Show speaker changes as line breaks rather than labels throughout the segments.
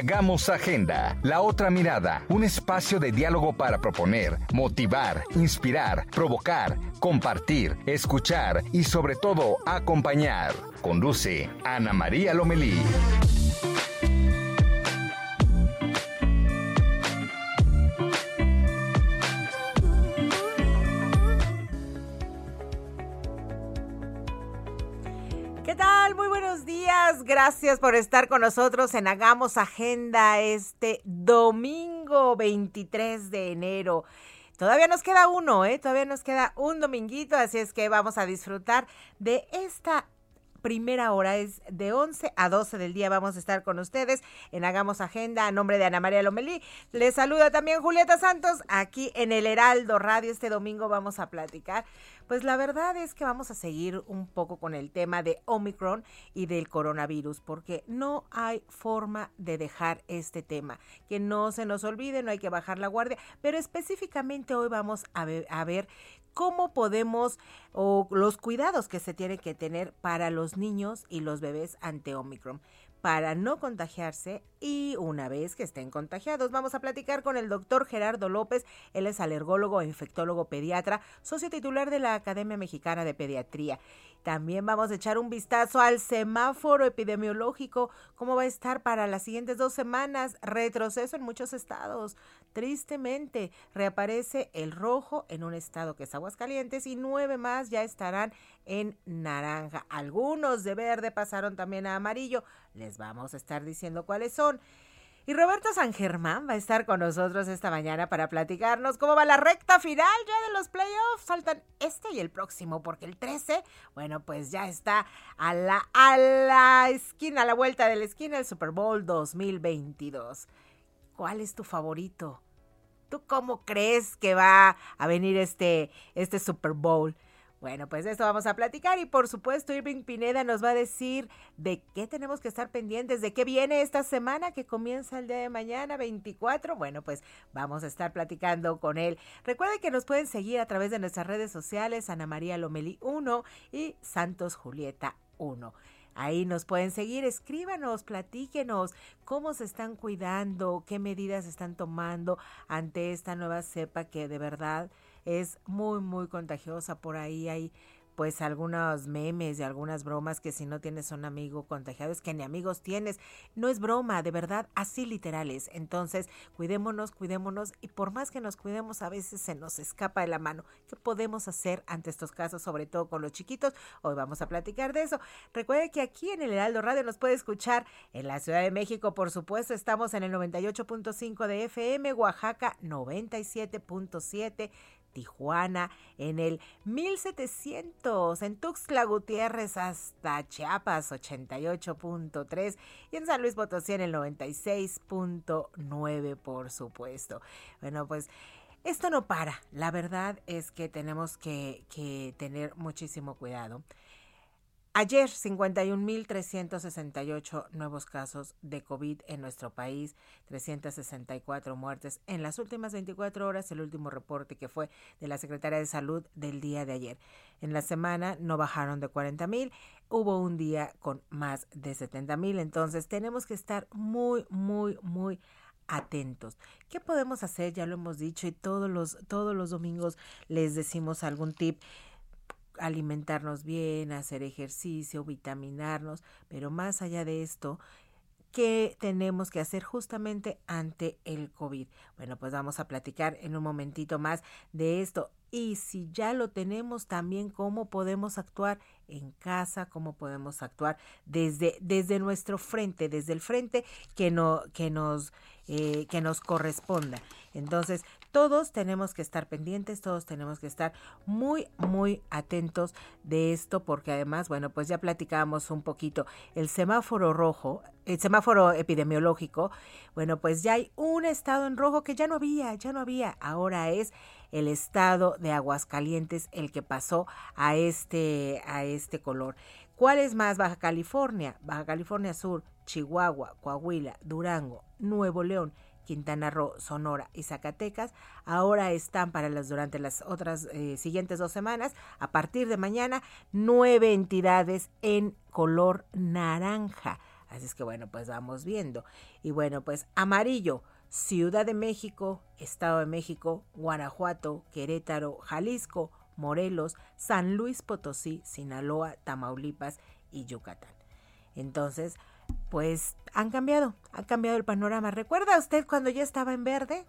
Hagamos Agenda, la otra mirada, un espacio de diálogo para proponer, motivar, inspirar, provocar, compartir, escuchar y sobre todo acompañar. Conduce Ana María Lomelí.
¿Qué tal? Muy buenos días. Gracias por estar con nosotros en Hagamos Agenda este domingo 23 de enero. Todavía nos queda uno, ¿eh? Todavía nos queda un dominguito, así es que vamos a disfrutar de esta primera hora es de 11 a 12 del día. Vamos a estar con ustedes en Hagamos Agenda a nombre de Ana María Lomelí. Les saluda también Julieta Santos aquí en el Heraldo Radio. Este domingo vamos a platicar. Pues la verdad es que vamos a seguir un poco con el tema de Omicron y del coronavirus, porque no hay forma de dejar este tema. Que no se nos olvide, no hay que bajar la guardia, pero específicamente hoy vamos a ver, a ver cómo podemos o los cuidados que se tienen que tener para los niños y los bebés ante Omicron para no contagiarse y una vez que estén contagiados. Vamos a platicar con el doctor Gerardo López, él es alergólogo e infectólogo pediatra, socio titular de la Academia Mexicana de Pediatría. También vamos a echar un vistazo al semáforo epidemiológico, cómo va a estar para las siguientes dos semanas, retroceso en muchos estados. Tristemente, reaparece el rojo en un estado que es Aguascalientes y nueve más ya estarán en naranja. Algunos de verde pasaron también a amarillo. Les vamos a estar diciendo cuáles son. Y Roberto San Germán va a estar con nosotros esta mañana para platicarnos cómo va la recta final ya de los playoffs. Faltan este y el próximo, porque el 13, bueno, pues ya está a la, a la esquina, a la vuelta de la esquina, el Super Bowl 2022. ¿Cuál es tu favorito? ¿Tú cómo crees que va a venir este, este Super Bowl? Bueno, pues de esto vamos a platicar y por supuesto Irving Pineda nos va a decir de qué tenemos que estar pendientes, de qué viene esta semana que comienza el día de mañana 24. Bueno, pues vamos a estar platicando con él. Recuerden que nos pueden seguir a través de nuestras redes sociales Ana María Lomelí 1 y Santos Julieta 1. Ahí nos pueden seguir, escríbanos, platíquenos cómo se están cuidando, qué medidas están tomando ante esta nueva cepa que de verdad es muy, muy contagiosa. Por ahí hay pues algunos memes y algunas bromas que si no tienes un amigo contagiado es que ni amigos tienes. No es broma, de verdad, así literales. Entonces, cuidémonos, cuidémonos y por más que nos cuidemos, a veces se nos escapa de la mano. ¿Qué podemos hacer ante estos casos, sobre todo con los chiquitos? Hoy vamos a platicar de eso. Recuerde que aquí en el Heraldo Radio nos puede escuchar en la Ciudad de México, por supuesto, estamos en el 98.5 de FM, Oaxaca 97.7 Tijuana, en el 1700, en Tuxtla Gutiérrez hasta Chiapas 88.3 y en San Luis Potosí en el 96.9 por supuesto. Bueno, pues esto no para, la verdad es que tenemos que, que tener muchísimo cuidado. Ayer, 51.368 nuevos casos de COVID en nuestro país, 364 muertes en las últimas 24 horas, el último reporte que fue de la Secretaría de Salud del día de ayer. En la semana no bajaron de 40.000, hubo un día con más de 70.000, entonces tenemos que estar muy, muy, muy atentos. ¿Qué podemos hacer? Ya lo hemos dicho y todos los, todos los domingos les decimos algún tip alimentarnos bien, hacer ejercicio, vitaminarnos, pero más allá de esto, ¿qué tenemos que hacer justamente ante el COVID? Bueno, pues vamos a platicar en un momentito más de esto. Y si ya lo tenemos también, ¿cómo podemos actuar en casa? ¿Cómo podemos actuar desde, desde nuestro frente, desde el frente que, no, que, nos, eh, que nos corresponda? Entonces, todos tenemos que estar pendientes, todos tenemos que estar muy, muy atentos de esto, porque además, bueno, pues ya platicábamos un poquito el semáforo rojo, el semáforo epidemiológico, bueno, pues ya hay un estado en rojo que ya no había, ya no había, ahora es el estado de Aguascalientes el que pasó a este, a este color. ¿Cuál es más? Baja California, Baja California Sur, Chihuahua, Coahuila, Durango, Nuevo León, Quintana Roo, Sonora y Zacatecas ahora están para las durante las otras eh, siguientes dos semanas, a partir de mañana, nueve entidades en color naranja. Así es que bueno, pues vamos viendo. Y bueno, pues amarillo, Ciudad de México, Estado de México, Guanajuato, Querétaro, Jalisco, Morelos, San Luis Potosí, Sinaloa, Tamaulipas y Yucatán. Entonces, pues han cambiado, ha cambiado el panorama. ¿Recuerda usted cuando ya estaba en verde?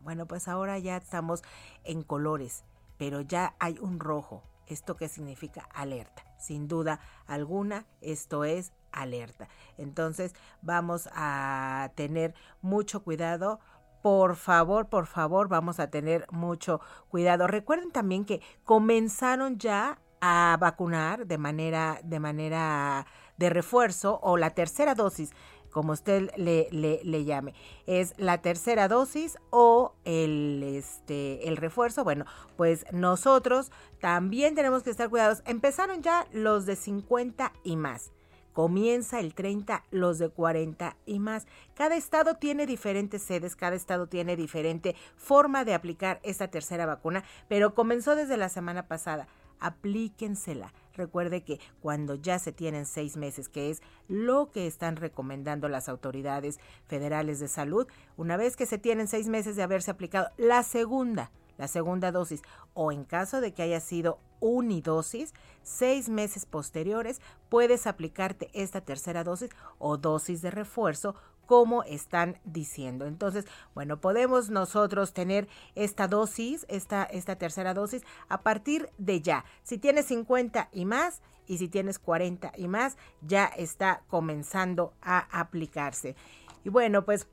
Bueno, pues ahora ya estamos en colores, pero ya hay un rojo. ¿Esto qué significa? Alerta. Sin duda alguna, esto es alerta. Entonces, vamos a tener mucho cuidado por favor, por favor, vamos a tener mucho cuidado. Recuerden también que comenzaron ya a vacunar de manera, de manera de refuerzo o la tercera dosis, como usted le, llame. Es la tercera dosis o el, este, el refuerzo. Bueno, pues nosotros también tenemos que estar cuidados. Empezaron ya los de 50 y más. Comienza el 30, los de 40 y más. Cada estado tiene diferentes sedes, cada estado tiene diferente forma de aplicar esta tercera vacuna, pero comenzó desde la semana pasada. Aplíquensela. Recuerde que cuando ya se tienen seis meses, que es lo que están recomendando las autoridades federales de salud, una vez que se tienen seis meses de haberse aplicado la segunda, la segunda dosis, o en caso de que haya sido unidosis, seis meses posteriores puedes aplicarte esta tercera dosis o dosis de refuerzo como están diciendo. Entonces, bueno, podemos nosotros tener esta dosis, esta, esta tercera dosis a partir de ya. Si tienes 50 y más y si tienes 40 y más, ya está comenzando a aplicarse. Y bueno, pues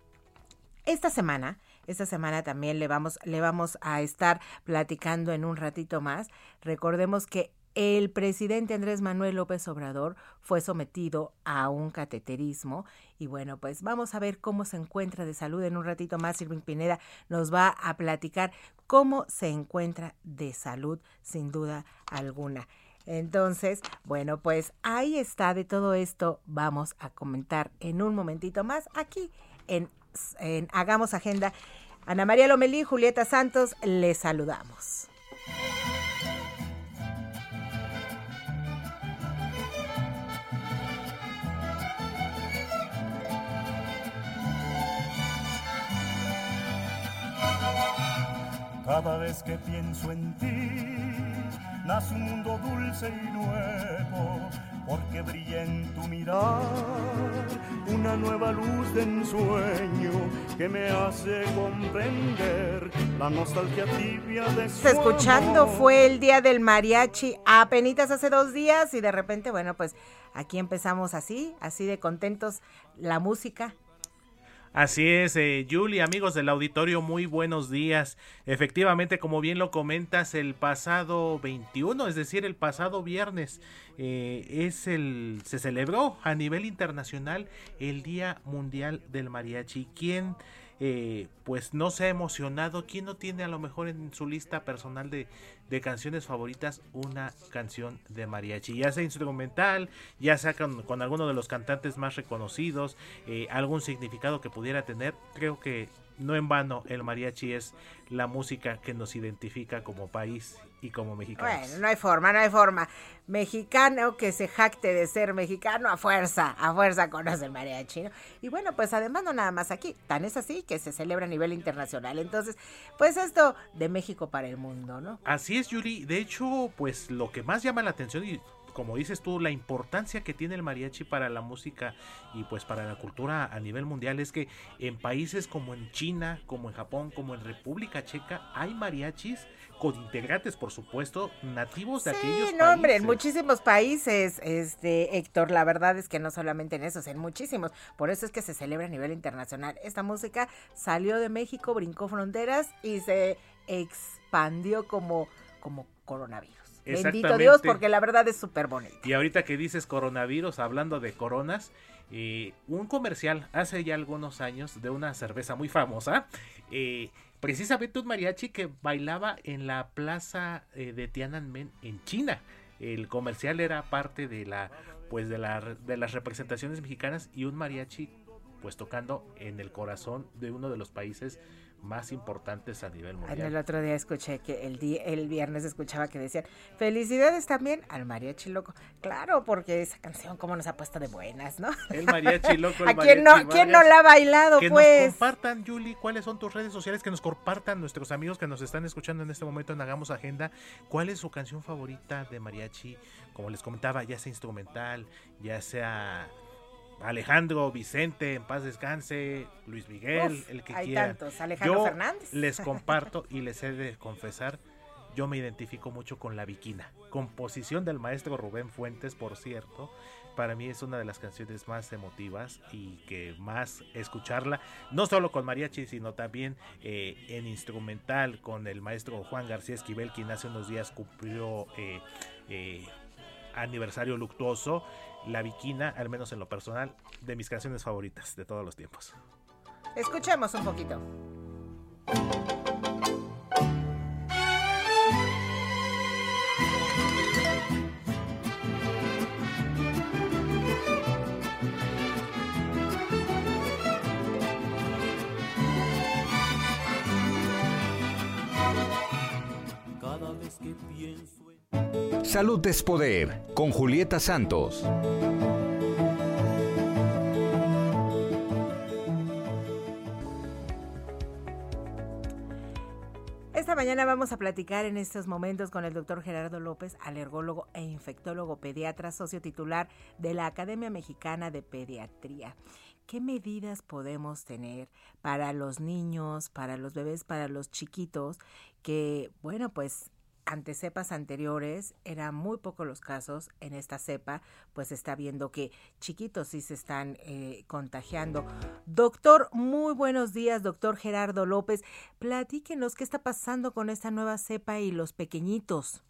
esta semana esta semana también le vamos, le vamos a estar platicando en un ratito más. Recordemos que el presidente Andrés Manuel López Obrador fue sometido a un cateterismo y bueno, pues vamos a ver cómo se encuentra de salud. En un ratito más, Silvin Pineda nos va a platicar cómo se encuentra de salud, sin duda alguna. Entonces, bueno, pues ahí está de todo esto. Vamos a comentar en un momentito más aquí en en Hagamos Agenda. Ana María Lomelí, Julieta Santos, les saludamos.
Cada vez que pienso en ti, nace un mundo dulce y nuevo porque brilla en tu mirar una nueva luz de ensueño que me hace comprender la nostalgia tibia de su
Escuchando fue el día del mariachi apenas hace dos días y de repente, bueno, pues aquí empezamos así, así de contentos la música
Así es, eh, Julie, amigos del auditorio, muy buenos días. Efectivamente, como bien lo comentas, el pasado 21, es decir, el pasado viernes, eh, es el, se celebró a nivel internacional el Día Mundial del Mariachi. ¿Quién eh, pues no se ha emocionado? ¿Quién no tiene a lo mejor en su lista personal de, de canciones favoritas una canción de mariachi? Ya sea instrumental, ya sea con, alguno de los cantantes más reconocidos, eh, algún significado que pudiera tener. Creo que no en vano el mariachi es la música que nos identifica como país y como mexicanos.
Bueno, no hay forma, no hay forma. Mexicano que se jacte de ser mexicano a fuerza, a fuerza conoce el mariachi, ¿no? Y bueno, pues además no nada más aquí, tan es así que se celebra a nivel internacional. Entonces, pues esto de México para el mundo, ¿no?
Así es, Yuri. De hecho, pues lo que más llama la atención y como dices tú, la importancia que tiene el mariachi para la música y pues para la cultura a nivel mundial es que en países como en China, como en Japón, como en República Checa, hay mariachis con integrantes, por supuesto, nativos de
sí,
aquellos
no,
países.
hombre, en muchísimos países, este, Héctor, la verdad es que no solamente en esos, en muchísimos. Por eso es que se celebra a nivel internacional. Esta música salió de México, brincó fronteras y se expandió como, como coronavirus. Bendito Dios, porque la verdad es súper bonito.
Y ahorita que dices coronavirus, hablando de coronas, eh, un comercial hace ya algunos años de una cerveza muy famosa, eh, precisamente un mariachi que bailaba en la plaza eh, de Tiananmen en China. El comercial era parte de la, pues de la, de las representaciones mexicanas y un mariachi, pues tocando en el corazón de uno de los países más importantes a nivel mundial.
El otro día escuché que el, día, el viernes escuchaba que decían felicidades también al mariachi loco. Claro, porque esa canción como nos ha puesto de buenas, ¿no?
El mariachi loco. El
¿A quién no, quién no la ha bailado,
que
pues?
nos compartan, Julie, cuáles son tus redes sociales, que nos compartan nuestros amigos que nos están escuchando en este momento en Hagamos Agenda, cuál es su canción favorita de mariachi, como les comentaba, ya sea instrumental, ya sea Alejandro, Vicente, en paz descanse, Luis Miguel,
Uf,
el que
hay
quiera.
tantos, Alejandro
yo
Fernández.
les comparto y les he de confesar, yo me identifico mucho con La Viquina, composición del maestro Rubén Fuentes, por cierto. Para mí es una de las canciones más emotivas y que más escucharla, no solo con mariachi, sino también eh, en instrumental con el maestro Juan García Esquivel, quien hace unos días cumplió eh, eh, aniversario luctuoso. La Viquina, al menos en lo personal, de mis canciones favoritas de todos los tiempos.
Escuchemos un poquito.
Cada vez que pienso en...
Salud es poder con Julieta Santos.
Esta mañana vamos a platicar en estos momentos con el doctor Gerardo López, alergólogo e infectólogo pediatra, socio titular de la Academia Mexicana de Pediatría. ¿Qué medidas podemos tener para los niños, para los bebés, para los chiquitos que, bueno, pues ante cepas anteriores eran muy pocos los casos, en esta cepa pues está viendo que chiquitos sí se están eh, contagiando. Doctor, muy buenos días, doctor Gerardo López. Platíquenos qué está pasando con esta nueva cepa y los pequeñitos.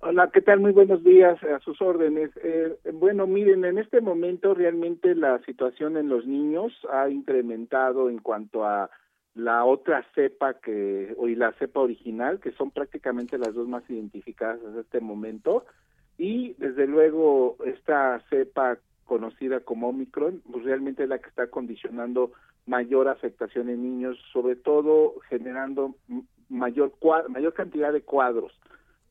Hola, ¿qué tal? Muy buenos días, a sus órdenes. Eh, bueno, miren, en este momento realmente la situación en los niños ha incrementado en cuanto a la otra cepa que y la cepa original que son prácticamente las dos más identificadas hasta este momento. Y desde luego esta cepa conocida como Omicron pues realmente es la que está condicionando mayor afectación en niños sobre todo generando mayor mayor cantidad de cuadros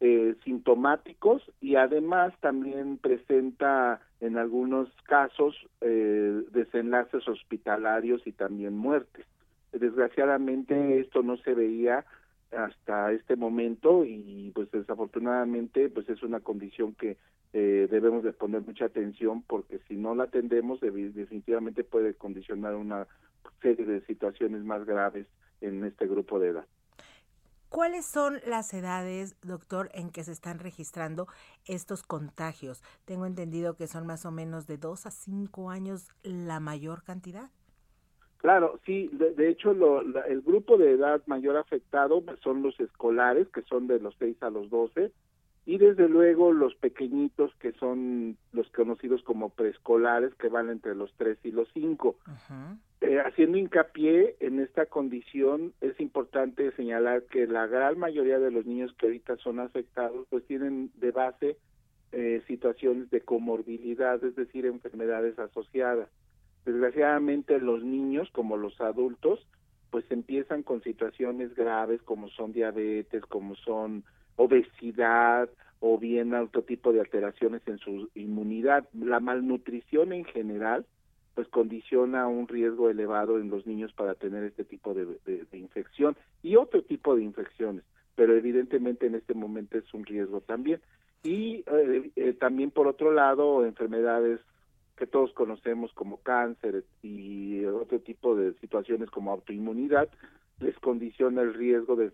eh, sintomáticos y además también presenta en algunos casos eh, desenlaces hospitalarios y también muertes desgraciadamente esto no se veía hasta este momento y pues desafortunadamente pues es una condición que eh, debemos de poner mucha atención porque si no la atendemos definitivamente puede condicionar una serie de situaciones más graves en este grupo de edad.
¿Cuáles son las edades, doctor, en que se están registrando estos contagios? Tengo entendido que son más o menos de 2 a 5 años la mayor cantidad.
Claro, sí, de, de hecho lo, la, el grupo de edad mayor afectado son los escolares, que son de los 6 a los 12, y desde luego los pequeñitos, que son los conocidos como preescolares, que van entre los 3 y los 5. Uh -huh. eh, haciendo hincapié en esta condición, es importante señalar que la gran mayoría de los niños que ahorita son afectados, pues tienen de base eh, situaciones de comorbilidad, es decir, enfermedades asociadas desgraciadamente los niños como los adultos pues empiezan con situaciones graves como son diabetes, como son obesidad o bien otro tipo de alteraciones en su inmunidad. La malnutrición en general pues condiciona un riesgo elevado en los niños para tener este tipo de, de, infección y otro tipo de infecciones, pero evidentemente en este momento es un riesgo también. Y eh, eh, también por otro lado enfermedades que todos conocemos como cáncer y otro tipo de situaciones como autoinmunidad, les condiciona el riesgo de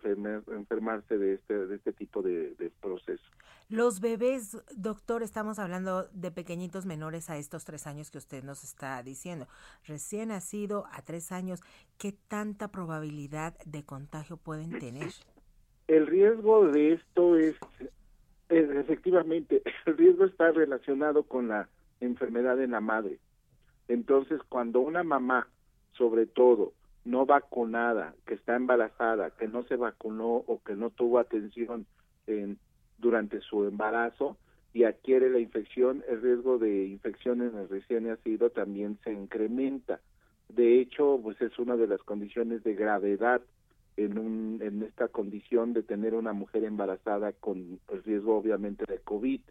enfermarse de este, de este tipo de, de proceso.
Los bebés, doctor, estamos hablando de pequeñitos menores a estos tres años que usted nos está diciendo. Recién nacido a tres años, ¿qué tanta probabilidad de contagio pueden tener?
El riesgo de esto es, es efectivamente, el riesgo está relacionado con la enfermedad en la madre. Entonces, cuando una mamá, sobre todo, no vacunada, que está embarazada, que no se vacunó o que no tuvo atención en, durante su embarazo y adquiere la infección, el riesgo de infección en el recién nacido también se incrementa. De hecho, pues es una de las condiciones de gravedad en, un, en esta condición de tener una mujer embarazada con el riesgo obviamente de COVID.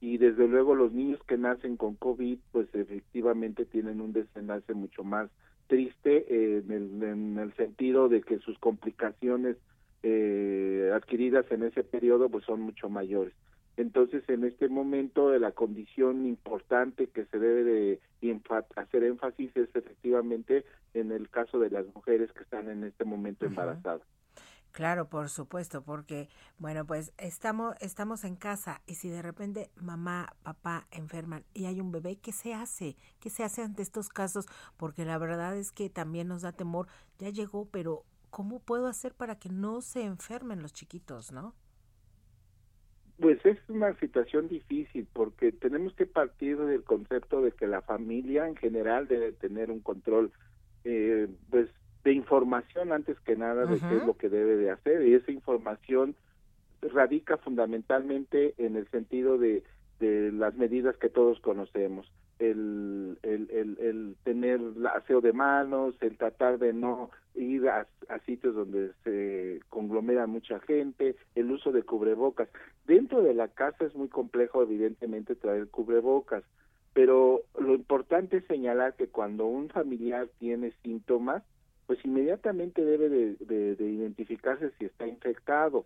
Y desde luego los niños que nacen con COVID, pues efectivamente tienen un desenlace mucho más triste eh, en, el, en, el, sentido de que sus complicaciones eh, adquiridas en ese periodo pues son mucho mayores. Entonces, en este momento, la condición importante que se debe de hacer énfasis es efectivamente en el caso de las mujeres que están en este momento embarazadas.
Claro, por supuesto, porque, bueno, pues estamos, estamos en casa y si de repente mamá, papá enferman y hay un bebé, ¿qué se hace? ¿Qué se hace ante estos casos? Porque la verdad es que también nos da temor, ya llegó, pero ¿cómo puedo hacer para que no se enfermen los chiquitos, no?
Pues es una situación difícil porque tenemos que partir del concepto de que la familia en general debe tener un control, eh, pues de información antes que nada de qué es lo que debe de hacer y esa información radica fundamentalmente en el sentido de, de las medidas que todos conocemos el, el, el, el tener aseo de manos, el tratar de no ir a, a, sitios donde se conglomera mucha gente, el uso de cubrebocas. Dentro de la casa es muy complejo, evidentemente, traer cubrebocas, pero lo importante es señalar que cuando un familiar tiene síntomas, pues inmediatamente debe de, identificarse si está infectado.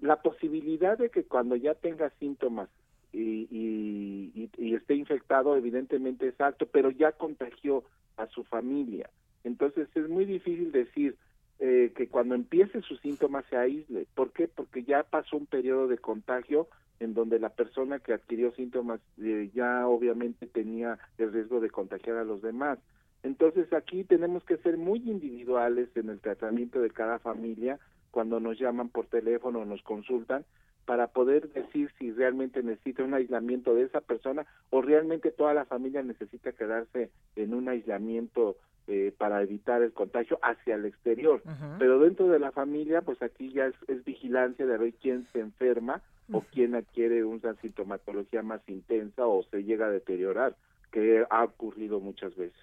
La posibilidad de que cuando ya tenga síntomas y, y, y, esté infectado, evidentemente es alto, pero ya contagió a su familia. Entonces es muy difícil decir eh, que cuando empiece sus síntomas se aísle. ¿Por qué? Porque ya pasó un periodo de contagio en donde la persona que adquirió síntomas eh, ya obviamente tenía el riesgo de contagiar a los demás. Entonces aquí tenemos que ser muy individuales en el tratamiento de cada familia cuando nos llaman por teléfono o nos consultan para poder decir si realmente necesita un aislamiento de esa persona o realmente toda la familia necesita quedarse en un aislamiento eh, para evitar el contagio hacia el exterior. Pero dentro de la familia, pues aquí ya es, vigilancia de ver quién se enferma o quién adquiere una sintomatología más intensa o se llega a deteriorar, que ha ocurrido muchas veces.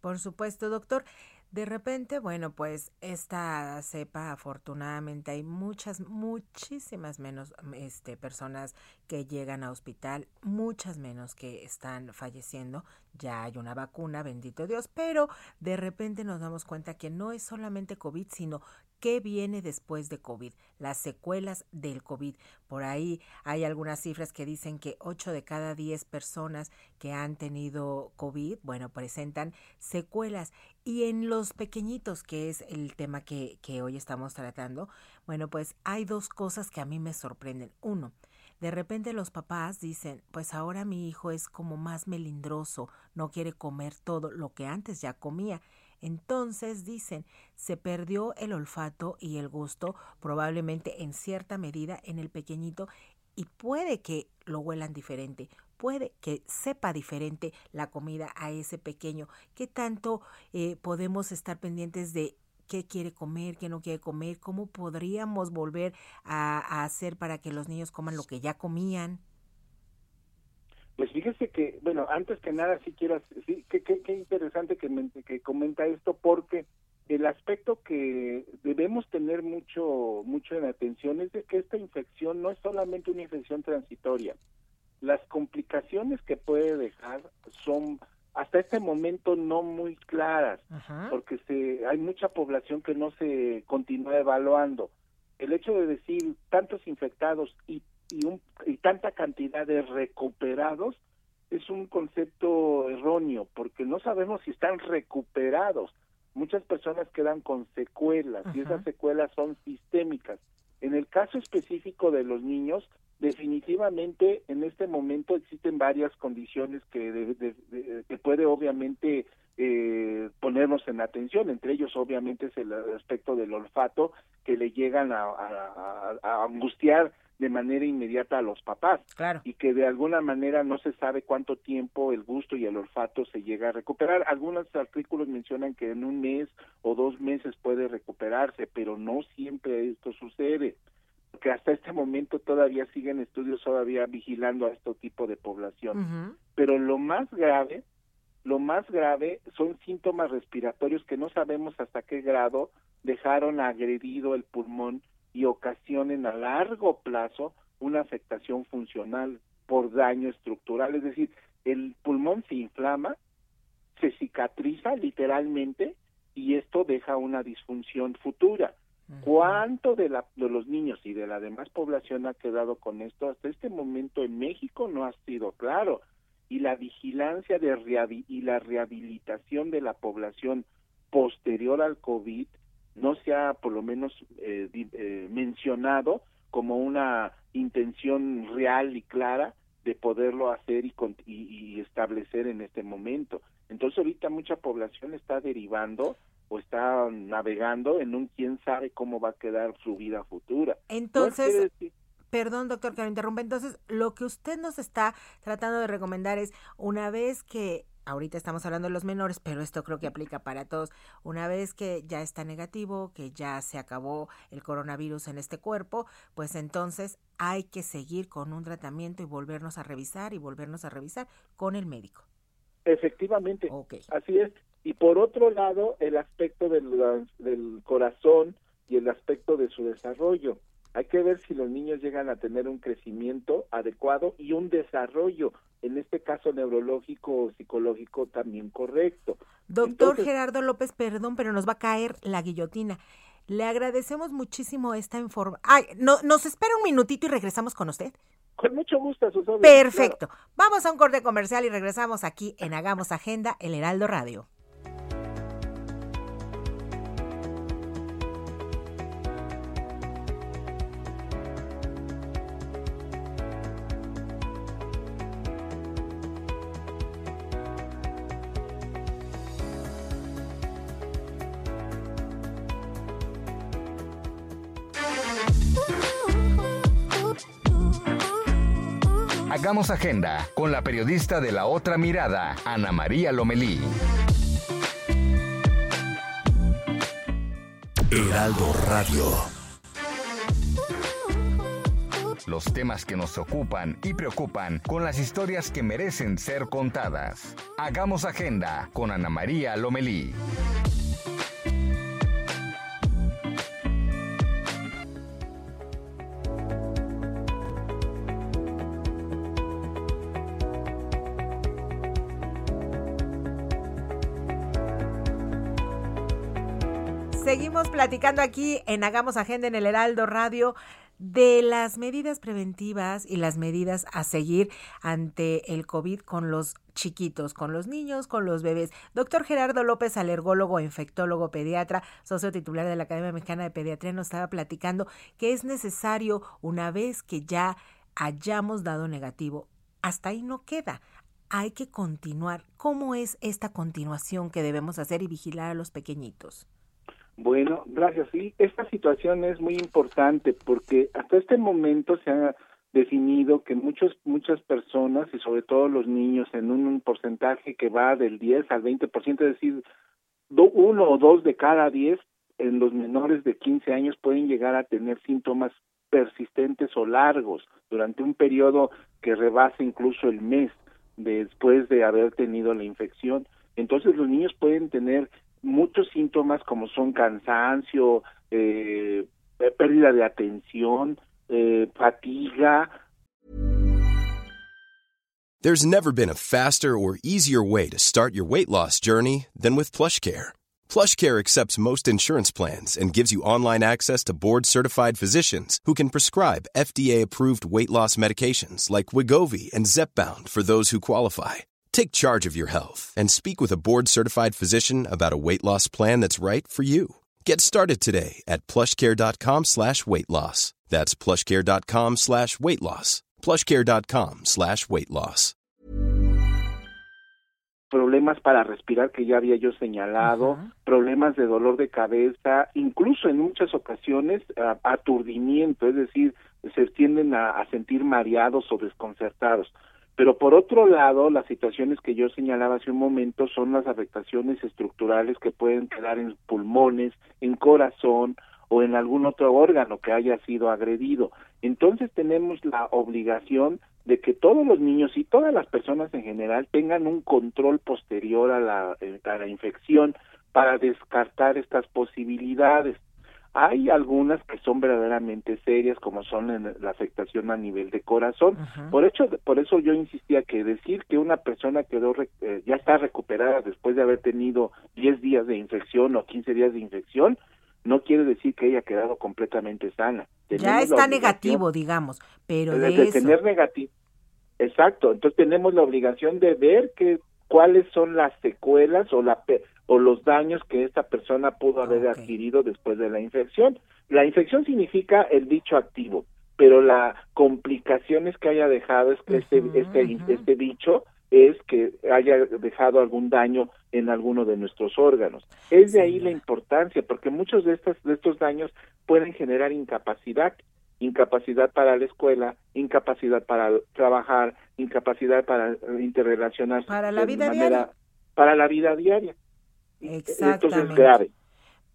Por supuesto, doctor. De repente, bueno, pues esta cepa, afortunadamente, hay muchas, muchísimas menos este, personas que llegan a hospital, muchas menos que están falleciendo. Ya hay una vacuna, bendito Dios, pero de repente nos damos cuenta que no es solamente COVID, sino ¿Qué viene después de COVID? Las secuelas del COVID. Por ahí hay algunas cifras que dicen que 8 de cada 10 personas que han tenido COVID, bueno, presentan secuelas. Y en los pequeñitos, que es el tema que, que hoy estamos tratando, bueno, pues hay dos cosas que a mí me sorprenden. Uno, de repente los papás dicen, pues ahora mi hijo es como más melindroso, no quiere comer todo lo que antes ya comía. Entonces dicen, se perdió el olfato y el gusto probablemente en cierta medida en el pequeñito y puede que lo huelan diferente, puede que sepa diferente la comida a ese pequeño. ¿Qué tanto eh, podemos estar pendientes de qué quiere comer, qué no quiere comer? ¿Cómo podríamos volver a, a hacer para que los niños coman lo que ya comían?
Pues fíjese que, bueno, antes que nada sí quiero, sí, qué, qué, interesante que, que comenta esto porque el aspecto que debemos tener mucho, mucho en atención es de que esta infección no es solamente una infección transitoria. Las complicaciones que puede dejar son hasta este momento no muy claras, porque se, hay mucha población que no se continúa evaluando. El hecho de decir tantos infectados y y, un, y tanta cantidad de recuperados es un concepto erróneo porque no sabemos si están recuperados. muchas personas quedan con secuelas y esas secuelas son sistémicas. En el caso específico de los niños, definitivamente en este momento existen varias condiciones que, que puede obviamente eh, ponernos en atención. Entre ellos, obviamente, es el aspecto del olfato que le llegan a, a angustiar de manera inmediata a los papás
claro.
y que de alguna manera no se sabe cuánto tiempo el gusto y el olfato se llega a recuperar. Algunos artículos mencionan que en un mes o dos meses puede recuperarse, pero no siempre esto sucede que hasta este momento todavía siguen estudios todavía vigilando a este tipo de población. Pero lo más grave, lo más grave son síntomas respiratorios que no sabemos hasta qué grado dejaron agredido el pulmón y ocasionen a largo plazo una afectación funcional por daño estructural, es decir, el pulmón se inflama, se cicatriza literalmente y esto deja una disfunción futura. ¿Cuánto de, la, de los niños y de la demás población ha quedado con esto? Hasta este momento en México no ha sido claro. Y la vigilancia de y la rehabilitación de la población posterior al COVID no se ha por lo menos eh, eh, mencionado como una intención real y clara de poderlo hacer y, y, establecer en este momento. Entonces ahorita mucha población está derivando o está navegando en un quién sabe cómo va a quedar su vida futura.
Entonces, perdón doctor que lo interrumpa, entonces lo que usted nos está tratando de recomendar es una vez que ahorita estamos hablando de los menores, pero esto creo que aplica para todos. Una vez que ya está negativo, que ya se acabó el coronavirus en este cuerpo, pues entonces hay que seguir con un tratamiento y volvernos a revisar y volvernos a revisar con el médico.
Efectivamente, así es. Y por otro lado, el aspecto del, del corazón y el aspecto de su desarrollo. Hay que ver si los niños llegan a tener un crecimiento adecuado y un desarrollo, en este caso neurológico o psicológico, también correcto.
Doctor Gerardo López, perdón, pero nos va a caer la guillotina. Le agradecemos muchísimo esta información. Ay, no, nos espera un minutito y regresamos con usted.
Con mucho gusto, Susana.
Perfecto. Vamos a un corte comercial y regresamos aquí en Hagamos Agenda, el Heraldo Radio.
Hagamos agenda con la periodista de la otra mirada, Ana María Lomelí.
Heraldo Radio.
Los temas que nos ocupan y preocupan con las historias que merecen ser contadas. Hagamos agenda con Ana María Lomelí.
Platicando aquí en Hagamos Agenda en el Heraldo Radio de las medidas preventivas y las medidas a seguir ante el COVID con los chiquitos, con los niños, con los bebés. Doctor Gerardo López, alergólogo, infectólogo, pediatra, socio titular de la Academia Mexicana de Pediatría, nos estaba platicando que es necesario, una vez que ya hayamos dado negativo, hasta ahí no queda. Hay que continuar. ¿Cómo es esta continuación que debemos hacer y vigilar a los pequeñitos?
Bueno, gracias. Sí, esta situación es muy importante porque hasta este momento se ha definido que muchos, muchas personas y sobre todo los niños en un, porcentaje que va del 10 al 20%, es decir, uno o dos de cada 10 en los menores de 15 años pueden llegar a tener síntomas persistentes o largos durante un periodo que rebasa incluso el mes después de haber tenido la infección. Entonces los niños pueden tener muchos síntomas como son cansancio, eh, pérdida de atención, eh, fatiga.
There's never been a faster or easier way to start your weight loss journey than with PlushCare. PlushCare accepts most insurance plans and gives you online access to board-certified physicians who can prescribe FDA-approved weight loss medications like Wigovi and Zepbound for those who qualify. Take charge of your health and speak with a board-certified physician about a weight loss plan that's right for you. Get started today at plushcare.com slash weight loss. That's plushcare.com slash weight loss. plushcare.com slash weight loss.
Problemas para respirar que ya había yo señalado, problemas de dolor de cabeza, incluso en muchas ocasiones aturdimiento, es decir, se tienden a, a sentir mareados o desconcertados. Pero por otro lado, las situaciones que yo señalaba hace un momento son las afectaciones estructurales que pueden quedar en pulmones, en corazón o en algún otro órgano que haya sido agredido. Entonces tenemos la obligación de que todos los niños y todas las personas en general tengan un control posterior a la, eh, a la infección para descartar estas posibilidades. Hay algunas que son verdaderamente serias, como son la afectación a nivel de corazón. Por hecho, por eso yo insistía que decir que una persona quedó eh, ya está recuperada después de haber tenido 10 días de infección o 15 días de infección, no quiere decir que haya quedado completamente sana.
ya está negativo, digamos, pero de, eso...
tener negativo. Exacto, entonces tenemos la obligación de ver que cuáles son las secuelas o la o los daños que esta persona pudo haber adquirido después de la infección. La infección significa el bicho activo, pero la complicaciones que haya dejado es que este este este bicho es que haya dejado algún daño en alguno de nuestros órganos. Es de ahí la importancia, porque muchos de estos, de estos daños pueden generar incapacidad, incapacidad para la escuela, incapacidad para trabajar, incapacidad para interrelacionarse
para la vida diaria.
para la vida diaria.
Exactamente. Grave.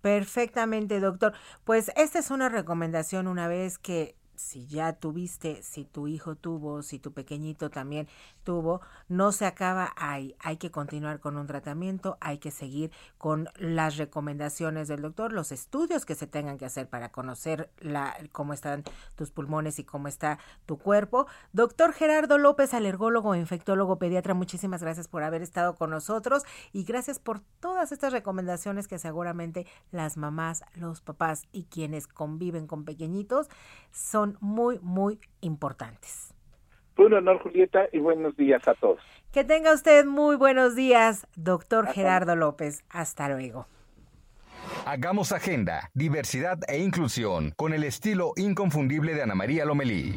Perfectamente, doctor. Pues esta es una recomendación una vez que si ya tuviste, si tu hijo tuvo, si tu pequeñito también tuvo, no se acaba ahí. Hay que continuar con un tratamiento, hay que seguir con las recomendaciones del doctor, los estudios que se tengan que hacer para conocer la, cómo están tus pulmones y cómo está tu cuerpo. Doctor Gerardo López, alergólogo, infectólogo, pediatra, muchísimas gracias por haber estado con nosotros y gracias por todas estas recomendaciones que seguramente las mamás, los papás y quienes conviven con pequeñitos son muy, muy importantes.
Un honor, Julieta, y buenos días a todos.
Que tenga usted muy buenos días, doctor Gerardo López. Hasta luego.
Hagamos agenda, diversidad e inclusión con el estilo inconfundible de Ana María Lomelí.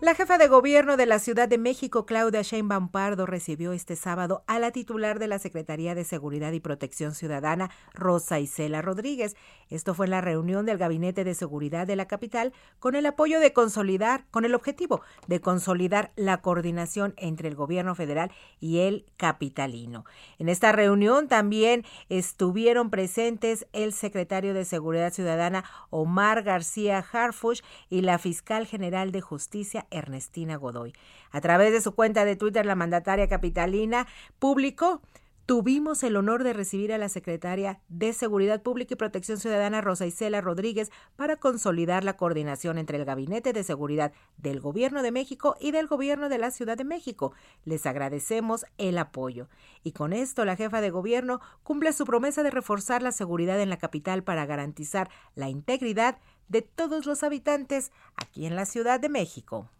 La jefa de gobierno de la Ciudad de México, Claudia Sheinbaum Pardo, recibió este sábado a la titular de la Secretaría de Seguridad y Protección Ciudadana, Rosa Isela Rodríguez. Esto fue en la reunión del Gabinete de Seguridad de la capital con el apoyo de consolidar, con el objetivo de consolidar la coordinación entre el gobierno federal y el capitalino. En esta reunión también estuvieron presentes el secretario de Seguridad Ciudadana, Omar García Harfush, y la fiscal general de Justicia, Ernestina Godoy. A través de su cuenta de Twitter, la mandataria capitalina publicó Tuvimos el honor de recibir a la secretaria de Seguridad Pública y Protección Ciudadana Rosa Isela Rodríguez para consolidar la coordinación entre el Gabinete de Seguridad del Gobierno de México y del Gobierno de la Ciudad de México. Les agradecemos el apoyo. Y con esto la jefa de gobierno cumple su promesa de reforzar la seguridad en la capital para garantizar la integridad de todos los habitantes aquí en la Ciudad de México.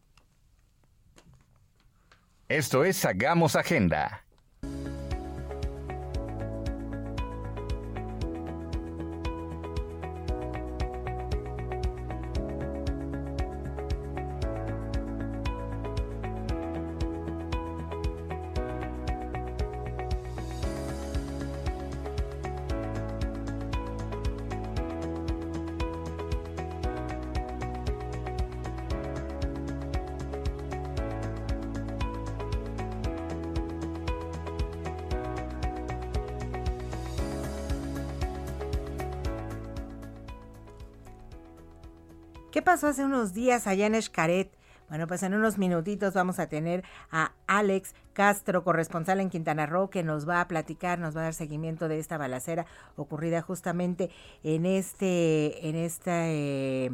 Esto es Hagamos Agenda.
¿Qué pasó hace unos días allá en Escaret? Bueno, pues en unos minutitos vamos a tener a Alex Castro, corresponsal en Quintana Roo, que nos va a platicar, nos va a dar seguimiento de esta balacera ocurrida justamente en este, en este eh,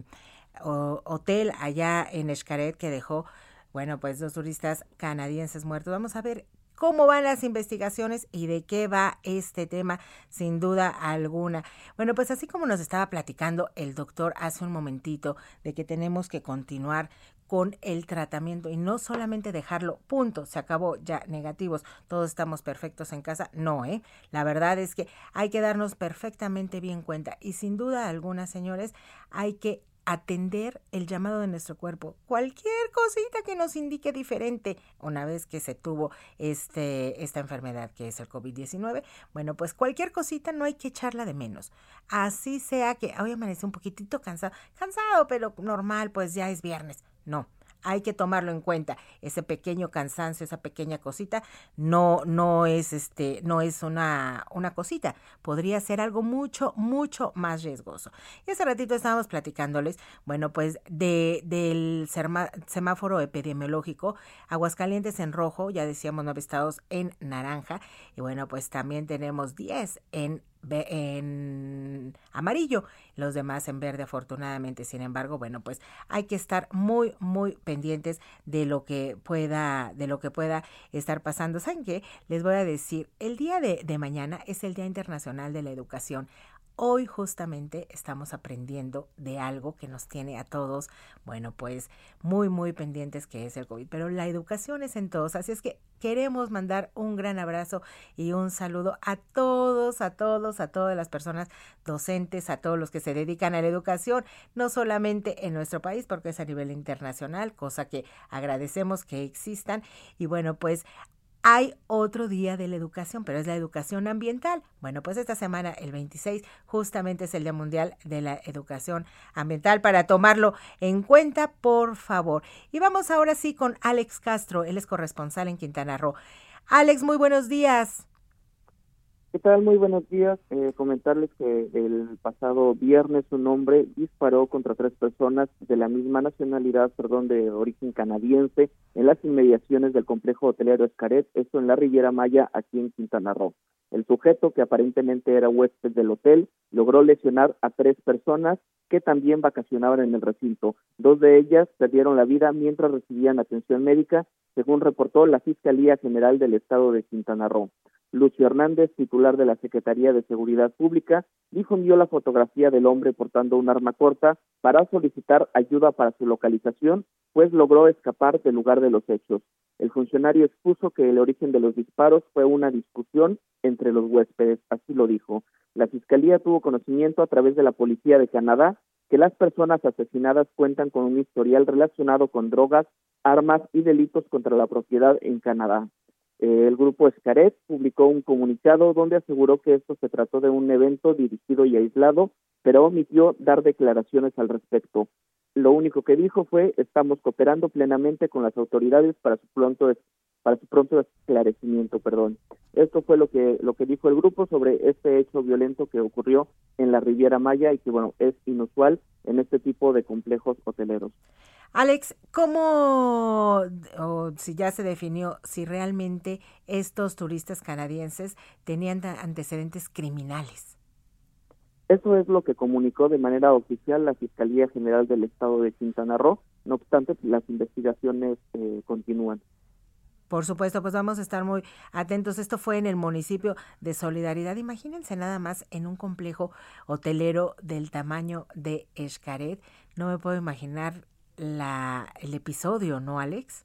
hotel allá en Escaret que dejó, bueno, pues dos turistas canadienses muertos. Vamos a ver cómo van las investigaciones y de qué va este tema, sin duda alguna. Bueno, pues así como nos estaba platicando el doctor hace un momentito de que tenemos que continuar con el tratamiento y no solamente dejarlo, punto, se acabó, ya negativos, todos estamos perfectos en casa. No, ¿eh? La verdad es que hay que darnos perfectamente bien cuenta y sin duda alguna, señores, hay que atender el llamado de nuestro cuerpo. Cualquier cosita que nos indique diferente una vez que se tuvo este, esta enfermedad que es el COVID-19, bueno, pues cualquier cosita no hay que echarla de menos. Así sea que hoy amanece un poquitito cansado, cansado, pero normal, pues ya es viernes. No, hay que tomarlo en cuenta. Ese pequeño cansancio, esa pequeña cosita, no, no es este, no es una, una cosita. Podría ser algo mucho, mucho más riesgoso. Y hace ratito estábamos platicándoles, bueno, pues, de, del semáforo epidemiológico, Aguascalientes en rojo, ya decíamos nueve estados en naranja, y bueno, pues también tenemos 10 en en amarillo, los demás en verde afortunadamente. Sin embargo, bueno, pues hay que estar muy muy pendientes de lo que pueda de lo que pueda estar pasando. ¿Saben qué? Les voy a decir, el día de, de mañana es el Día Internacional de la Educación. Hoy justamente estamos aprendiendo de algo que nos tiene a todos, bueno, pues muy, muy pendientes que es el COVID, pero la educación es en todos, así es que queremos mandar un gran abrazo y un saludo a todos, a todos, a todas las personas docentes, a todos los que se dedican a la educación, no solamente en nuestro país, porque es a nivel internacional, cosa que agradecemos que existan, y bueno, pues hay otro día de la educación, pero es la educación ambiental. Bueno, pues esta semana, el 26, justamente es el Día Mundial de la Educación Ambiental para tomarlo en cuenta, por favor. Y vamos ahora sí con Alex Castro, él es corresponsal en Quintana Roo. Alex, muy buenos días.
¿Qué tal? Muy buenos días. Eh, comentarles que el pasado viernes un hombre disparó contra tres personas de la misma nacionalidad, perdón, de origen canadiense, en las inmediaciones del complejo hotelero Escaret, esto en la Riviera Maya, aquí en Quintana Roo. El sujeto, que aparentemente era huésped del hotel, logró lesionar a tres personas que también vacacionaban en el recinto. Dos de ellas perdieron la vida mientras recibían atención médica, según reportó la Fiscalía General del Estado de Quintana Roo. Lucio Hernández, titular de la Secretaría de Seguridad Pública, difundió la fotografía del hombre portando un arma corta para solicitar ayuda para su localización, pues logró escapar del lugar de los hechos. El funcionario expuso que el origen de los disparos fue una discusión entre los huéspedes, así lo dijo. La Fiscalía tuvo conocimiento a través de la Policía de Canadá que las personas asesinadas cuentan con un historial relacionado con drogas, armas y delitos contra la propiedad en Canadá. Eh, el grupo Escaret publicó un comunicado donde aseguró que esto se trató de un evento dirigido y aislado, pero omitió dar declaraciones al respecto. Lo único que dijo fue estamos cooperando plenamente con las autoridades para su pronto para su pronto esclarecimiento, perdón. Esto fue lo que lo que dijo el grupo sobre este hecho violento que ocurrió en la Riviera Maya y que bueno, es inusual en este tipo de complejos hoteleros.
Alex, ¿cómo, o si ya se definió, si realmente estos turistas canadienses tenían antecedentes criminales?
Eso es lo que comunicó de manera oficial la Fiscalía General del Estado de Quintana Roo. No obstante, las investigaciones eh, continúan.
Por supuesto, pues vamos a estar muy atentos. Esto fue en el municipio de Solidaridad. Imagínense nada más en un complejo hotelero del tamaño de Escaret. No me puedo imaginar la, el episodio, ¿no, Alex?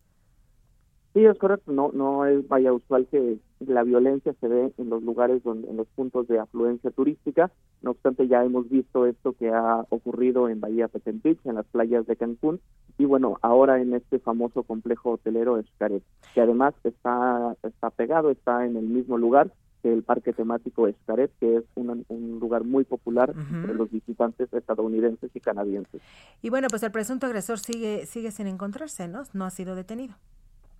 Sí, es correcto. No, no es vaya usual que la violencia se ve en los lugares donde, en los puntos de afluencia turística. No obstante, ya hemos visto esto que ha ocurrido en Bahía Petempich, en las playas de Cancún, y bueno, ahora en este famoso complejo hotelero Escaret, que además está, está pegado, está en el mismo lugar el parque temático Escaret, que es un lugar muy popular entre los visitantes estadounidenses y canadienses.
Y bueno, pues el presunto agresor sigue, sigue sin encontrarse, ¿no? No ha sido detenido.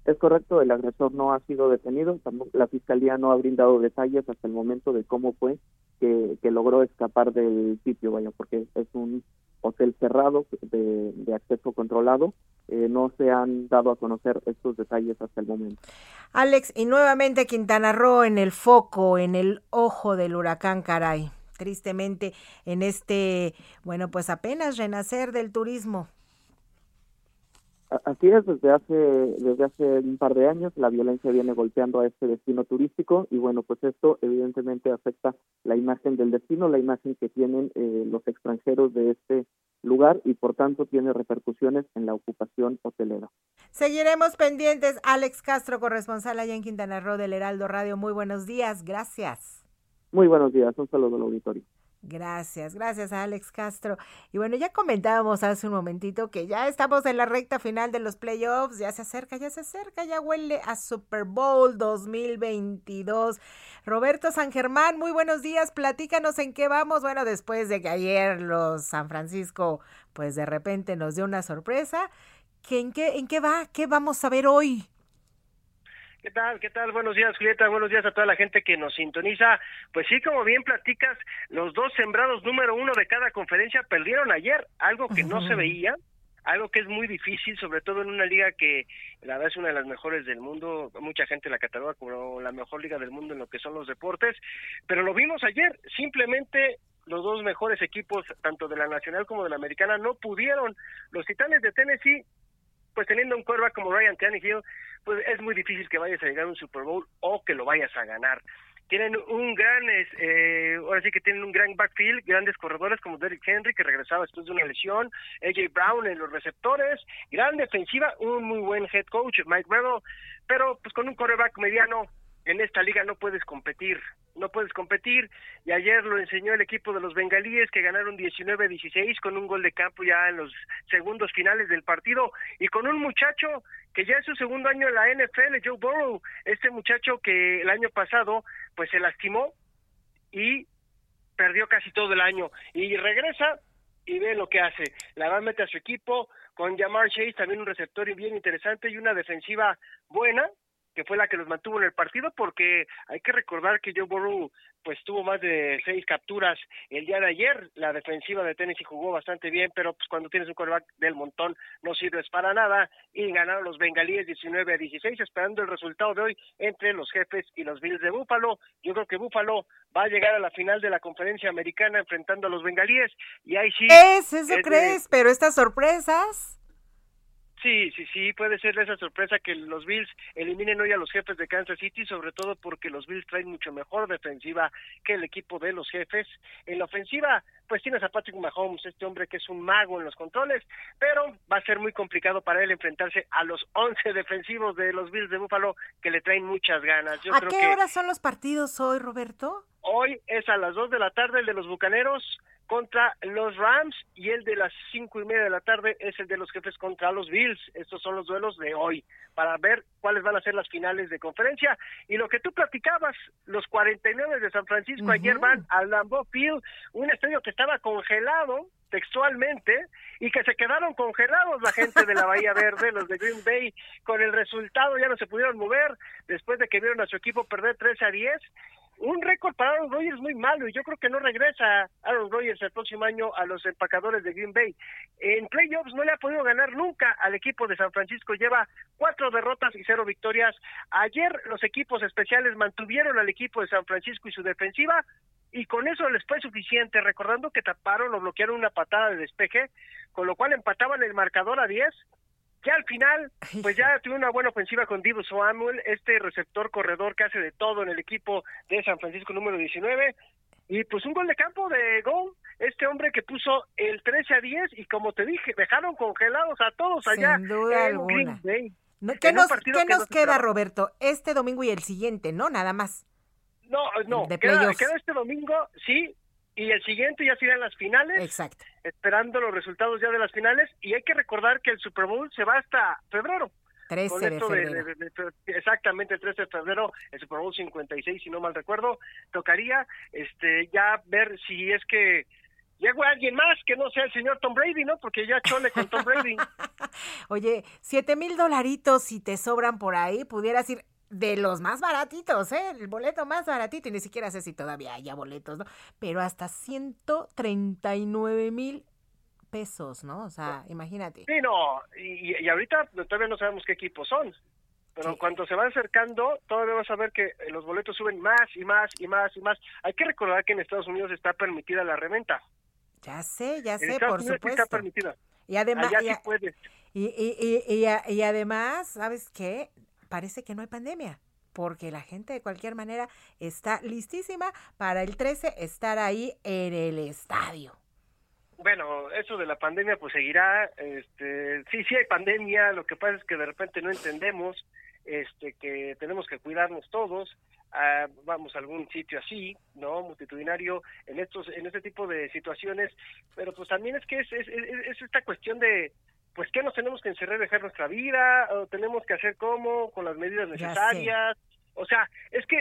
Es correcto, el agresor no ha sido detenido, la fiscalía no ha brindado detalles hasta el momento de cómo fue que, que logró escapar del sitio, vaya, porque es un hotel cerrado de, de acceso controlado. Eh, no se han dado a conocer estos detalles hasta el momento.
Alex, y nuevamente Quintana Roo en el foco, en el ojo del huracán, caray. Tristemente en este, bueno, pues apenas renacer del turismo.
Así es, desde hace, desde hace un par de años la violencia viene golpeando a este destino turístico y bueno, pues esto evidentemente afecta la imagen del destino, la imagen que tienen eh, los extranjeros de este lugar y por tanto tiene repercusiones en la ocupación hotelera.
Seguiremos pendientes. Alex Castro, corresponsal allá en Quintana Roo del Heraldo Radio. Muy buenos días. Gracias.
Muy buenos días. Un saludo al auditorio.
Gracias, gracias a Alex Castro. Y bueno, ya comentábamos hace un momentito que ya estamos en la recta final de los playoffs, ya se acerca, ya se acerca, ya huele a Super Bowl 2022. Roberto San Germán, muy buenos días, platícanos en qué vamos. Bueno, después de que ayer los San Francisco, pues de repente nos dio una sorpresa, en, qué, ¿en qué va? ¿Qué vamos a ver hoy?
¿Qué tal? ¿Qué tal? Buenos días, Julieta. Buenos días a toda la gente que nos sintoniza. Pues sí, como bien platicas, los dos sembrados número uno de cada conferencia perdieron ayer, algo que no se veía, algo que es muy difícil, sobre todo en una liga que la verdad es una de las mejores del mundo. Mucha gente la cataloga como la mejor liga del mundo en lo que son los deportes, pero lo vimos ayer. Simplemente los dos mejores equipos, tanto de la nacional como de la americana, no pudieron. Los Titanes de Tennessee pues teniendo un quarterback como Ryan Tannehill, pues es muy difícil que vayas a llegar a un Super Bowl o que lo vayas a ganar. Tienen un gran, eh, ahora sí que tienen un gran backfield, grandes corredores como Derrick Henry, que regresaba después de una lesión, AJ Brown en los receptores, gran defensiva, un muy buen head coach, Mike Rebel, pero pues con un quarterback mediano en esta liga no puedes competir, no puedes competir. Y ayer lo enseñó el equipo de los bengalíes que ganaron 19-16 con un gol de campo ya en los segundos finales del partido y con un muchacho que ya es su segundo año en la NFL, Joe Burrow, este muchacho que el año pasado pues se lastimó y perdió casi todo el año. Y regresa y ve lo que hace. La va a meter a su equipo con Jamar Chase, también un receptor bien interesante y una defensiva buena que fue la que los mantuvo en el partido, porque hay que recordar que Joe Burrow pues tuvo más de seis capturas el día de ayer, la defensiva de Tennessee jugó bastante bien, pero pues cuando tienes un quarterback del montón no sirves para nada, y ganaron los bengalíes 19 a 16, esperando el resultado de hoy entre los jefes y los Bills de Búfalo, yo creo que Búfalo va a llegar a la final de la conferencia americana enfrentando a los bengalíes, y ahí sí...
¿Es eso crees? Pero estas sorpresas...
Sí, sí, sí, puede ser esa sorpresa que los Bills eliminen hoy a los jefes de Kansas City, sobre todo porque los Bills traen mucho mejor defensiva que el equipo de los jefes. En la ofensiva, pues tienes a Patrick Mahomes, este hombre que es un mago en los controles, pero va a ser muy complicado para él enfrentarse a los 11 defensivos de los Bills de Buffalo que le traen muchas ganas.
Yo ¿A qué hora son los partidos hoy, Roberto?
Hoy es a las 2 de la tarde el de los Bucaneros contra los Rams y el de las cinco y media de la tarde es el de los jefes contra los Bills. Estos son los duelos de hoy para ver cuáles van a ser las finales de conferencia. Y lo que tú platicabas, los 49 de San Francisco ayer van al Lambeau Field, un estadio que estaba congelado textualmente y que se quedaron congelados la gente de la Bahía Verde, los de Green Bay, con el resultado ya no se pudieron mover después de que vieron a su equipo perder 13 a 10 un récord para Aaron Rodgers muy malo y yo creo que no regresa Aaron Rodgers el próximo año a los empacadores de Green Bay. En playoffs no le ha podido ganar nunca al equipo de San Francisco, lleva cuatro derrotas y cero victorias. Ayer los equipos especiales mantuvieron al equipo de San Francisco y su defensiva y con eso les fue suficiente, recordando que taparon o bloquearon una patada de despeje, con lo cual empataban el marcador a 10 ya al final, pues ya tuvo una buena ofensiva con Divo Samuel, este receptor corredor que hace de todo en el equipo de San Francisco número 19. Y pues un gol de campo de gol, este hombre que puso el 13 a 10 y como te dije, dejaron congelados a todos allá
en Green Bay. ¿Qué nos, ¿qué nos queda, Roberto? Este domingo y el siguiente, ¿no? Nada más.
No, no, queda, queda, este domingo, sí, y el siguiente ya serán las finales.
Exacto.
Esperando los resultados ya de las finales. Y hay que recordar que el Super Bowl se va hasta febrero.
13 de febrero.
exactamente, el 13 de febrero, el Super Bowl 56, si no mal recuerdo, tocaría este ya ver si es que llegó alguien más que no sea el señor Tom Brady, ¿no? Porque ya chole con Tom Brady.
Oye, siete mil dolaritos si te sobran por ahí, pudieras ir de los más baratitos, ¿eh? El boleto más baratito, y ni siquiera sé si todavía haya boletos, ¿no? Pero hasta 139 mil pesos, ¿no? O sea, imagínate.
Sí, no, y, ahorita todavía no sabemos qué equipos son. Pero cuando se va acercando, todavía vas a ver que los boletos suben más y más y más y más. Hay que recordar que en Estados Unidos está permitida la reventa.
Ya sé, ya sé, por supuesto.
Está permitida.
Y además,
y,
y, y, y, además, ¿sabes qué? Parece que no hay pandemia porque la gente de cualquier manera está listísima para el 13 estar ahí en el estadio.
Bueno, eso de la pandemia pues seguirá, este, sí, sí hay pandemia, lo que pasa es que de repente no entendemos, este, que tenemos que cuidarnos todos, ah, vamos a algún sitio así, ¿no? Multitudinario en estos, en este tipo de situaciones, pero pues también es que es, es, es esta cuestión de, pues que nos tenemos que encerrar, dejar nuestra vida, o tenemos que hacer cómo, con las medidas necesarias, o sea, es que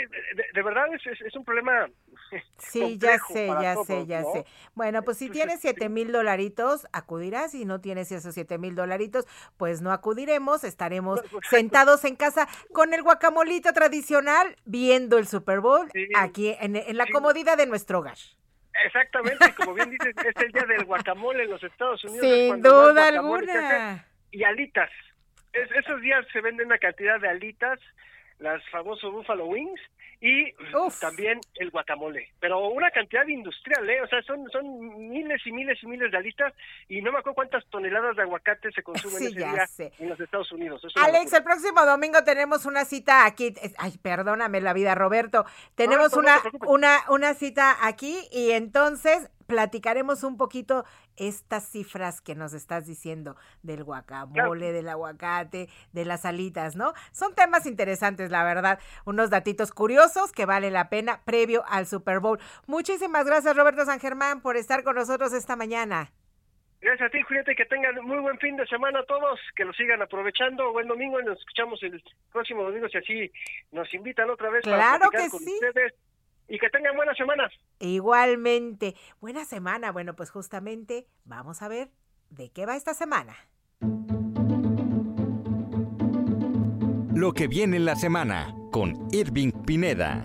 de, verdad es, es, un problema.
Sí, ya sé, ya sé, ya sé. Bueno, pues si tienes siete mil dolaritos, acudirás. Si no tienes esos siete mil dolaritos, pues no acudiremos. Estaremos sentados en casa con el guacamolito tradicional, viendo el Super Bowl aquí en, en la comodidad de nuestro hogar.
Exactamente, como bien dices, es el día del guacamole en los Estados Unidos.
Sin duda alguna.
Y alitas. esos días se venden una cantidad de alitas las famosos Buffalo Wings y también el guacamole. Pero una cantidad industrial, ¿eh? O sea, son, son miles y miles y miles de alitas y no me acuerdo cuántas toneladas de aguacate se consumen ese día en los Estados Unidos.
Alex, el próximo domingo tenemos una cita aquí. Ay, perdóname la vida, Roberto. Tenemos una, una, una cita aquí y entonces platicaremos un poquito estas cifras que nos estás diciendo del guacamole, del aguacate, de las alitas, ¿no? Son temas interesantes, la verdad, unos datitos curiosos que vale la pena previo al Super Bowl. Muchísimas gracias, Roberto San Germán, por estar con nosotros esta mañana.
Gracias a ti, Julieta, y que tengan muy buen fin de semana a todos, que lo sigan aprovechando. Buen domingo y nos escuchamos el próximo domingo si así nos invitan otra vez.
Claro que sí. Ustedes
y que tengan buena semana.
Igualmente. Buena semana. Bueno, pues justamente vamos a ver de qué va esta semana.
Lo que viene en la semana con Irving Pineda.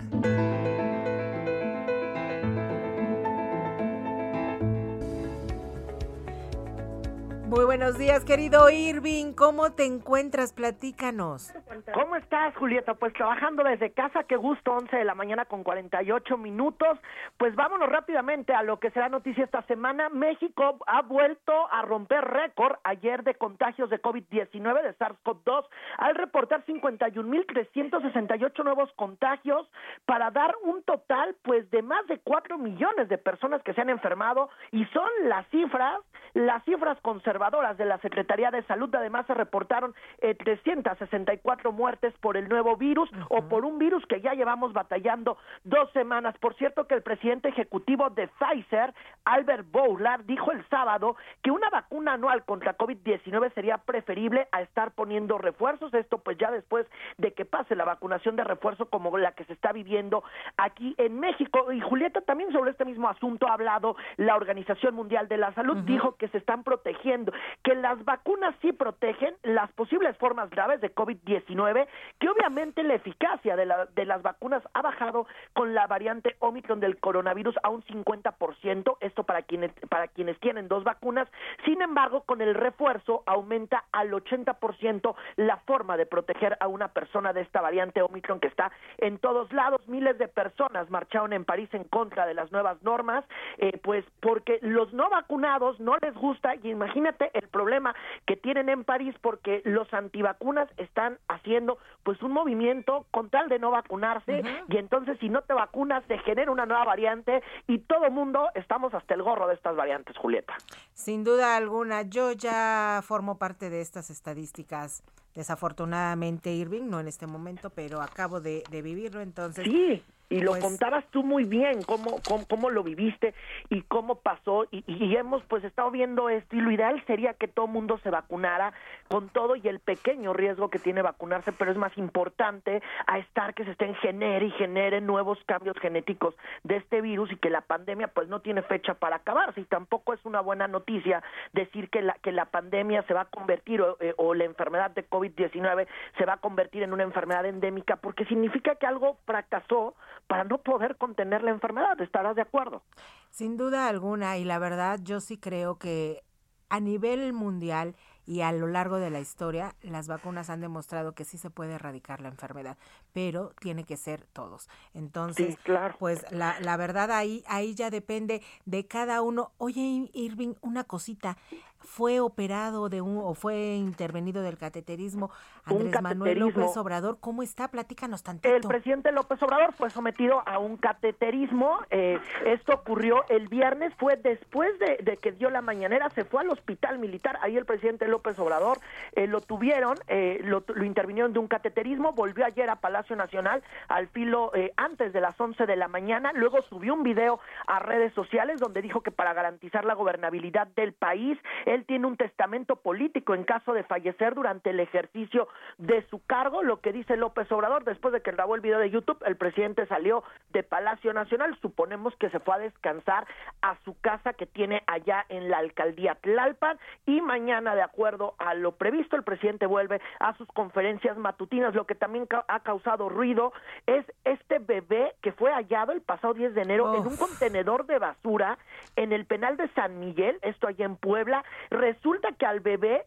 Muy buenos días, querido Irving. ¿Cómo te encuentras? Platícanos.
¿Cómo estás, Julieta? Pues trabajando desde casa, qué gusto, 11 de la mañana con 48 minutos. Pues vámonos rápidamente a lo que será noticia esta semana. México ha vuelto a romper récord ayer de contagios de COVID-19 de SARS-CoV-2 al reportar 51.368 nuevos contagios para dar un total pues de más de 4 millones de personas que se han enfermado y son las cifras, las cifras conservadoras de la Secretaría de Salud. Además, se reportaron eh, 364 muertes por el nuevo virus o por un virus que ya llevamos batallando dos semanas. Por cierto, que el presidente ejecutivo de Pfizer, Albert Bourla, dijo el sábado que una vacuna anual contra COVID-19 sería preferible a estar poniendo refuerzos. Esto, pues, ya después de que pase la vacunación de refuerzo como la que se está viviendo aquí en México. Y Julieta también sobre este mismo asunto ha hablado la Organización Mundial de la Salud. Dijo que se están protegiendo que las vacunas sí protegen las posibles formas graves de COVID-19, que obviamente la eficacia de, la, de las vacunas ha bajado con la variante Omicron del coronavirus a un 50%, esto para quienes, para quienes tienen dos vacunas, sin embargo, con el refuerzo aumenta al 80% la forma de proteger a una persona de esta variante Omicron que está en todos lados. Miles de personas marcharon en París en contra de las nuevas normas, eh, pues porque los no vacunados no les gusta, y imagínate el problema que tienen en París porque los antivacunas están haciendo pues un movimiento con tal de no vacunarse y entonces si no te vacunas se genera una nueva variante y todo mundo estamos hasta el gorro de estas variantes, Julieta.
Sin duda alguna, yo ya formo parte de estas estadísticas. Desafortunadamente, Irving, no en este momento, pero acabo de, de vivirlo, entonces
sí. Y lo pues contabas tú muy bien, cómo, cómo, lo viviste y cómo pasó. Y, y, hemos pues estado viendo esto. Y lo ideal sería que todo mundo se vacunara con todo y el pequeño riesgo que tiene vacunarse, pero es más importante a estar que se estén genere y genere nuevos cambios genéticos de este virus y que la pandemia pues no tiene fecha para acabarse. Y tampoco es una buena noticia decir que la, que la pandemia se va a convertir o, eh, o la enfermedad de COVID-19 se va a convertir en una enfermedad endémica porque significa que algo fracasó para no poder contener la enfermedad. ¿Estarás de acuerdo?
Sin duda alguna, y la verdad yo sí creo que a nivel mundial y a lo largo de la historia las vacunas han demostrado que sí se puede erradicar la enfermedad, pero tiene que ser todos. Entonces,
claro.
pues la, la verdad ahí, ahí ya depende de cada uno. Oye, Irving, una cosita, fue operado de un o fue intervenido del cateterismo Andrés Manuel López Obrador. ¿Cómo está? Platícanos tantito.
El presidente López Obrador fue sometido a un cateterismo. Eh, esto ocurrió el viernes, fue después de, que dio la mañanera, se fue al hospital militar. Ahí el presidente López Obrador eh, lo tuvieron, eh, lo, lo, intervinieron de un cateterismo, volvió ayer a Palacio Nacional al filo antes de las 11 de la mañana, luego subió un video a redes sociales donde dijo que para garantizar la gobernabilidad del país, él tiene un testamento político en caso de fallecer durante el ejercicio de su cargo, lo que dice López Obrador, después de que grabó el video de YouTube, el presidente salió de Palacio Nacional, suponemos que se fue a descansar a su casa que tiene allá en la alcaldía Tlalpan y mañana, de acuerdo a lo previsto, el presidente vuelve a sus conferencias matutinas, lo que también ha causado ruido es este bebé que fue hallado el pasado 10 de enero en un contenedor de basura en el penal de San Miguel, esto allá en Puebla, resulta que al bebé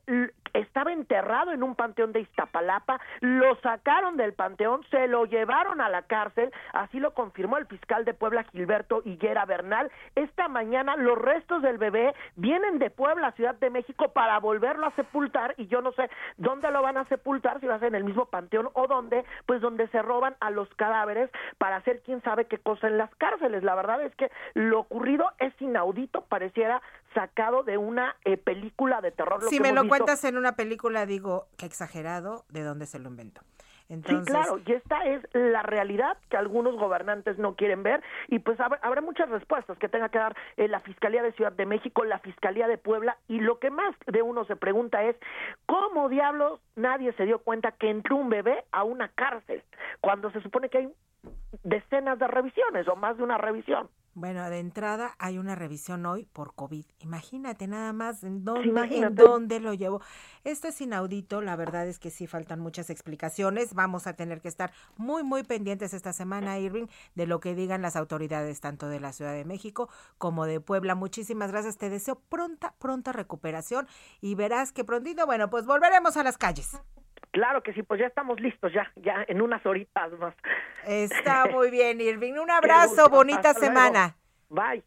estaba enterrado en un panteón de Iztapalapa, lo sacaron del panteón, se lo llevaron a la cárcel, así lo confirmó el fiscal de Puebla Gilberto Higuera Bernal. Esta mañana los restos del bebé vienen de Puebla, Ciudad de México, para volverlo a sepultar y yo no sé dónde lo van a sepultar, si va a ser en el mismo panteón o dónde, pues donde se roban a los cadáveres para hacer quién sabe qué cosa en las cárceles. La verdad es que lo ocurrido es inaudito, pareciera sacado de una eh, película de terror.
si me lo cuentas en una película, digo, que exagerado, ¿de dónde se lo inventó?
Sí, claro, y esta es la realidad que algunos gobernantes no quieren ver y pues habrá, muchas respuestas que tenga que dar eh, la Fiscalía de Ciudad de México, la Fiscalía de Puebla y lo que más de uno se pregunta es cómo diablos nadie se dio cuenta que entró un bebé a una cárcel cuando se supone que hay decenas de revisiones o más de una revisión.
Bueno, de entrada hay una revisión hoy por COVID. Imagínate nada más en dónde, en dónde lo llevo. Esto es inaudito, la verdad es que sí faltan muchas explicaciones. Vamos a tener que estar muy, muy pendientes esta semana, Irving, de lo que digan las autoridades tanto de la Ciudad de México como de Puebla. Muchísimas gracias, te deseo pronta, pronta recuperación y verás que prontito, bueno, pues volveremos a las calles.
Claro que sí, pues ya estamos listos, ya, ya en unas horitas más.
Está muy bien, Irving. Un abrazo, bonita semana.
Bye.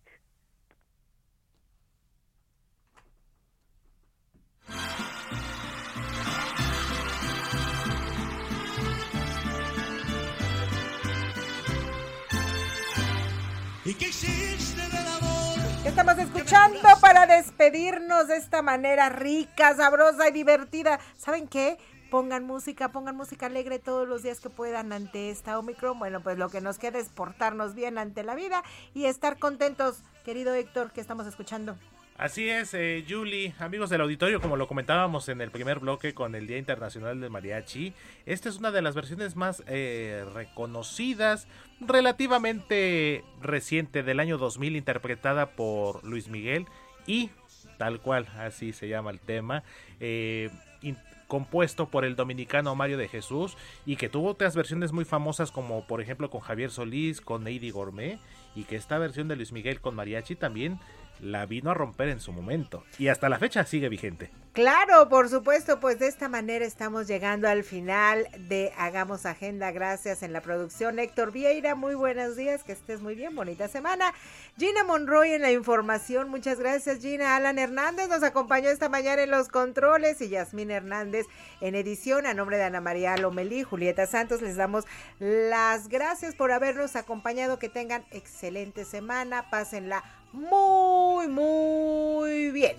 ¿Y qué hiciste del amor? ¿Qué estamos escuchando para despedirnos de esta manera rica, sabrosa y divertida? ¿Saben qué? Pongan música, pongan música alegre todos los días que puedan ante esta Omicron. Bueno, pues lo que nos queda es portarnos bien ante la vida y estar contentos, querido Héctor, que estamos escuchando.
Así es, eh, Julie, amigos del auditorio, como lo comentábamos en el primer bloque con el Día Internacional del Mariachi, esta es una de las versiones más eh, reconocidas, relativamente reciente del año 2000, interpretada por Luis Miguel y tal cual, así se llama el tema. Eh, compuesto por el dominicano Mario de Jesús y que tuvo otras versiones muy famosas como por ejemplo con Javier Solís, con Neidi Gourmet y que esta versión de Luis Miguel con mariachi también la vino a romper en su momento y hasta la fecha sigue vigente.
Claro, por supuesto, pues de esta manera estamos llegando al final de Hagamos Agenda. Gracias en la producción. Héctor Vieira, muy buenos días, que estés muy bien, bonita semana. Gina Monroy en la información, muchas gracias Gina. Alan Hernández nos acompañó esta mañana en los controles y Yasmín Hernández en edición. A nombre de Ana María Lomelí, Julieta Santos, les damos las gracias por habernos acompañado. Que tengan excelente semana, pásenla muy, muy bien.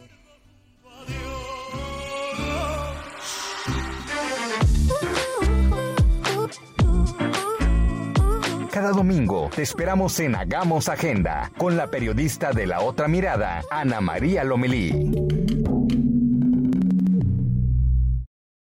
Cada domingo te esperamos en Hagamos Agenda con la periodista de la otra mirada, Ana María Lomelí.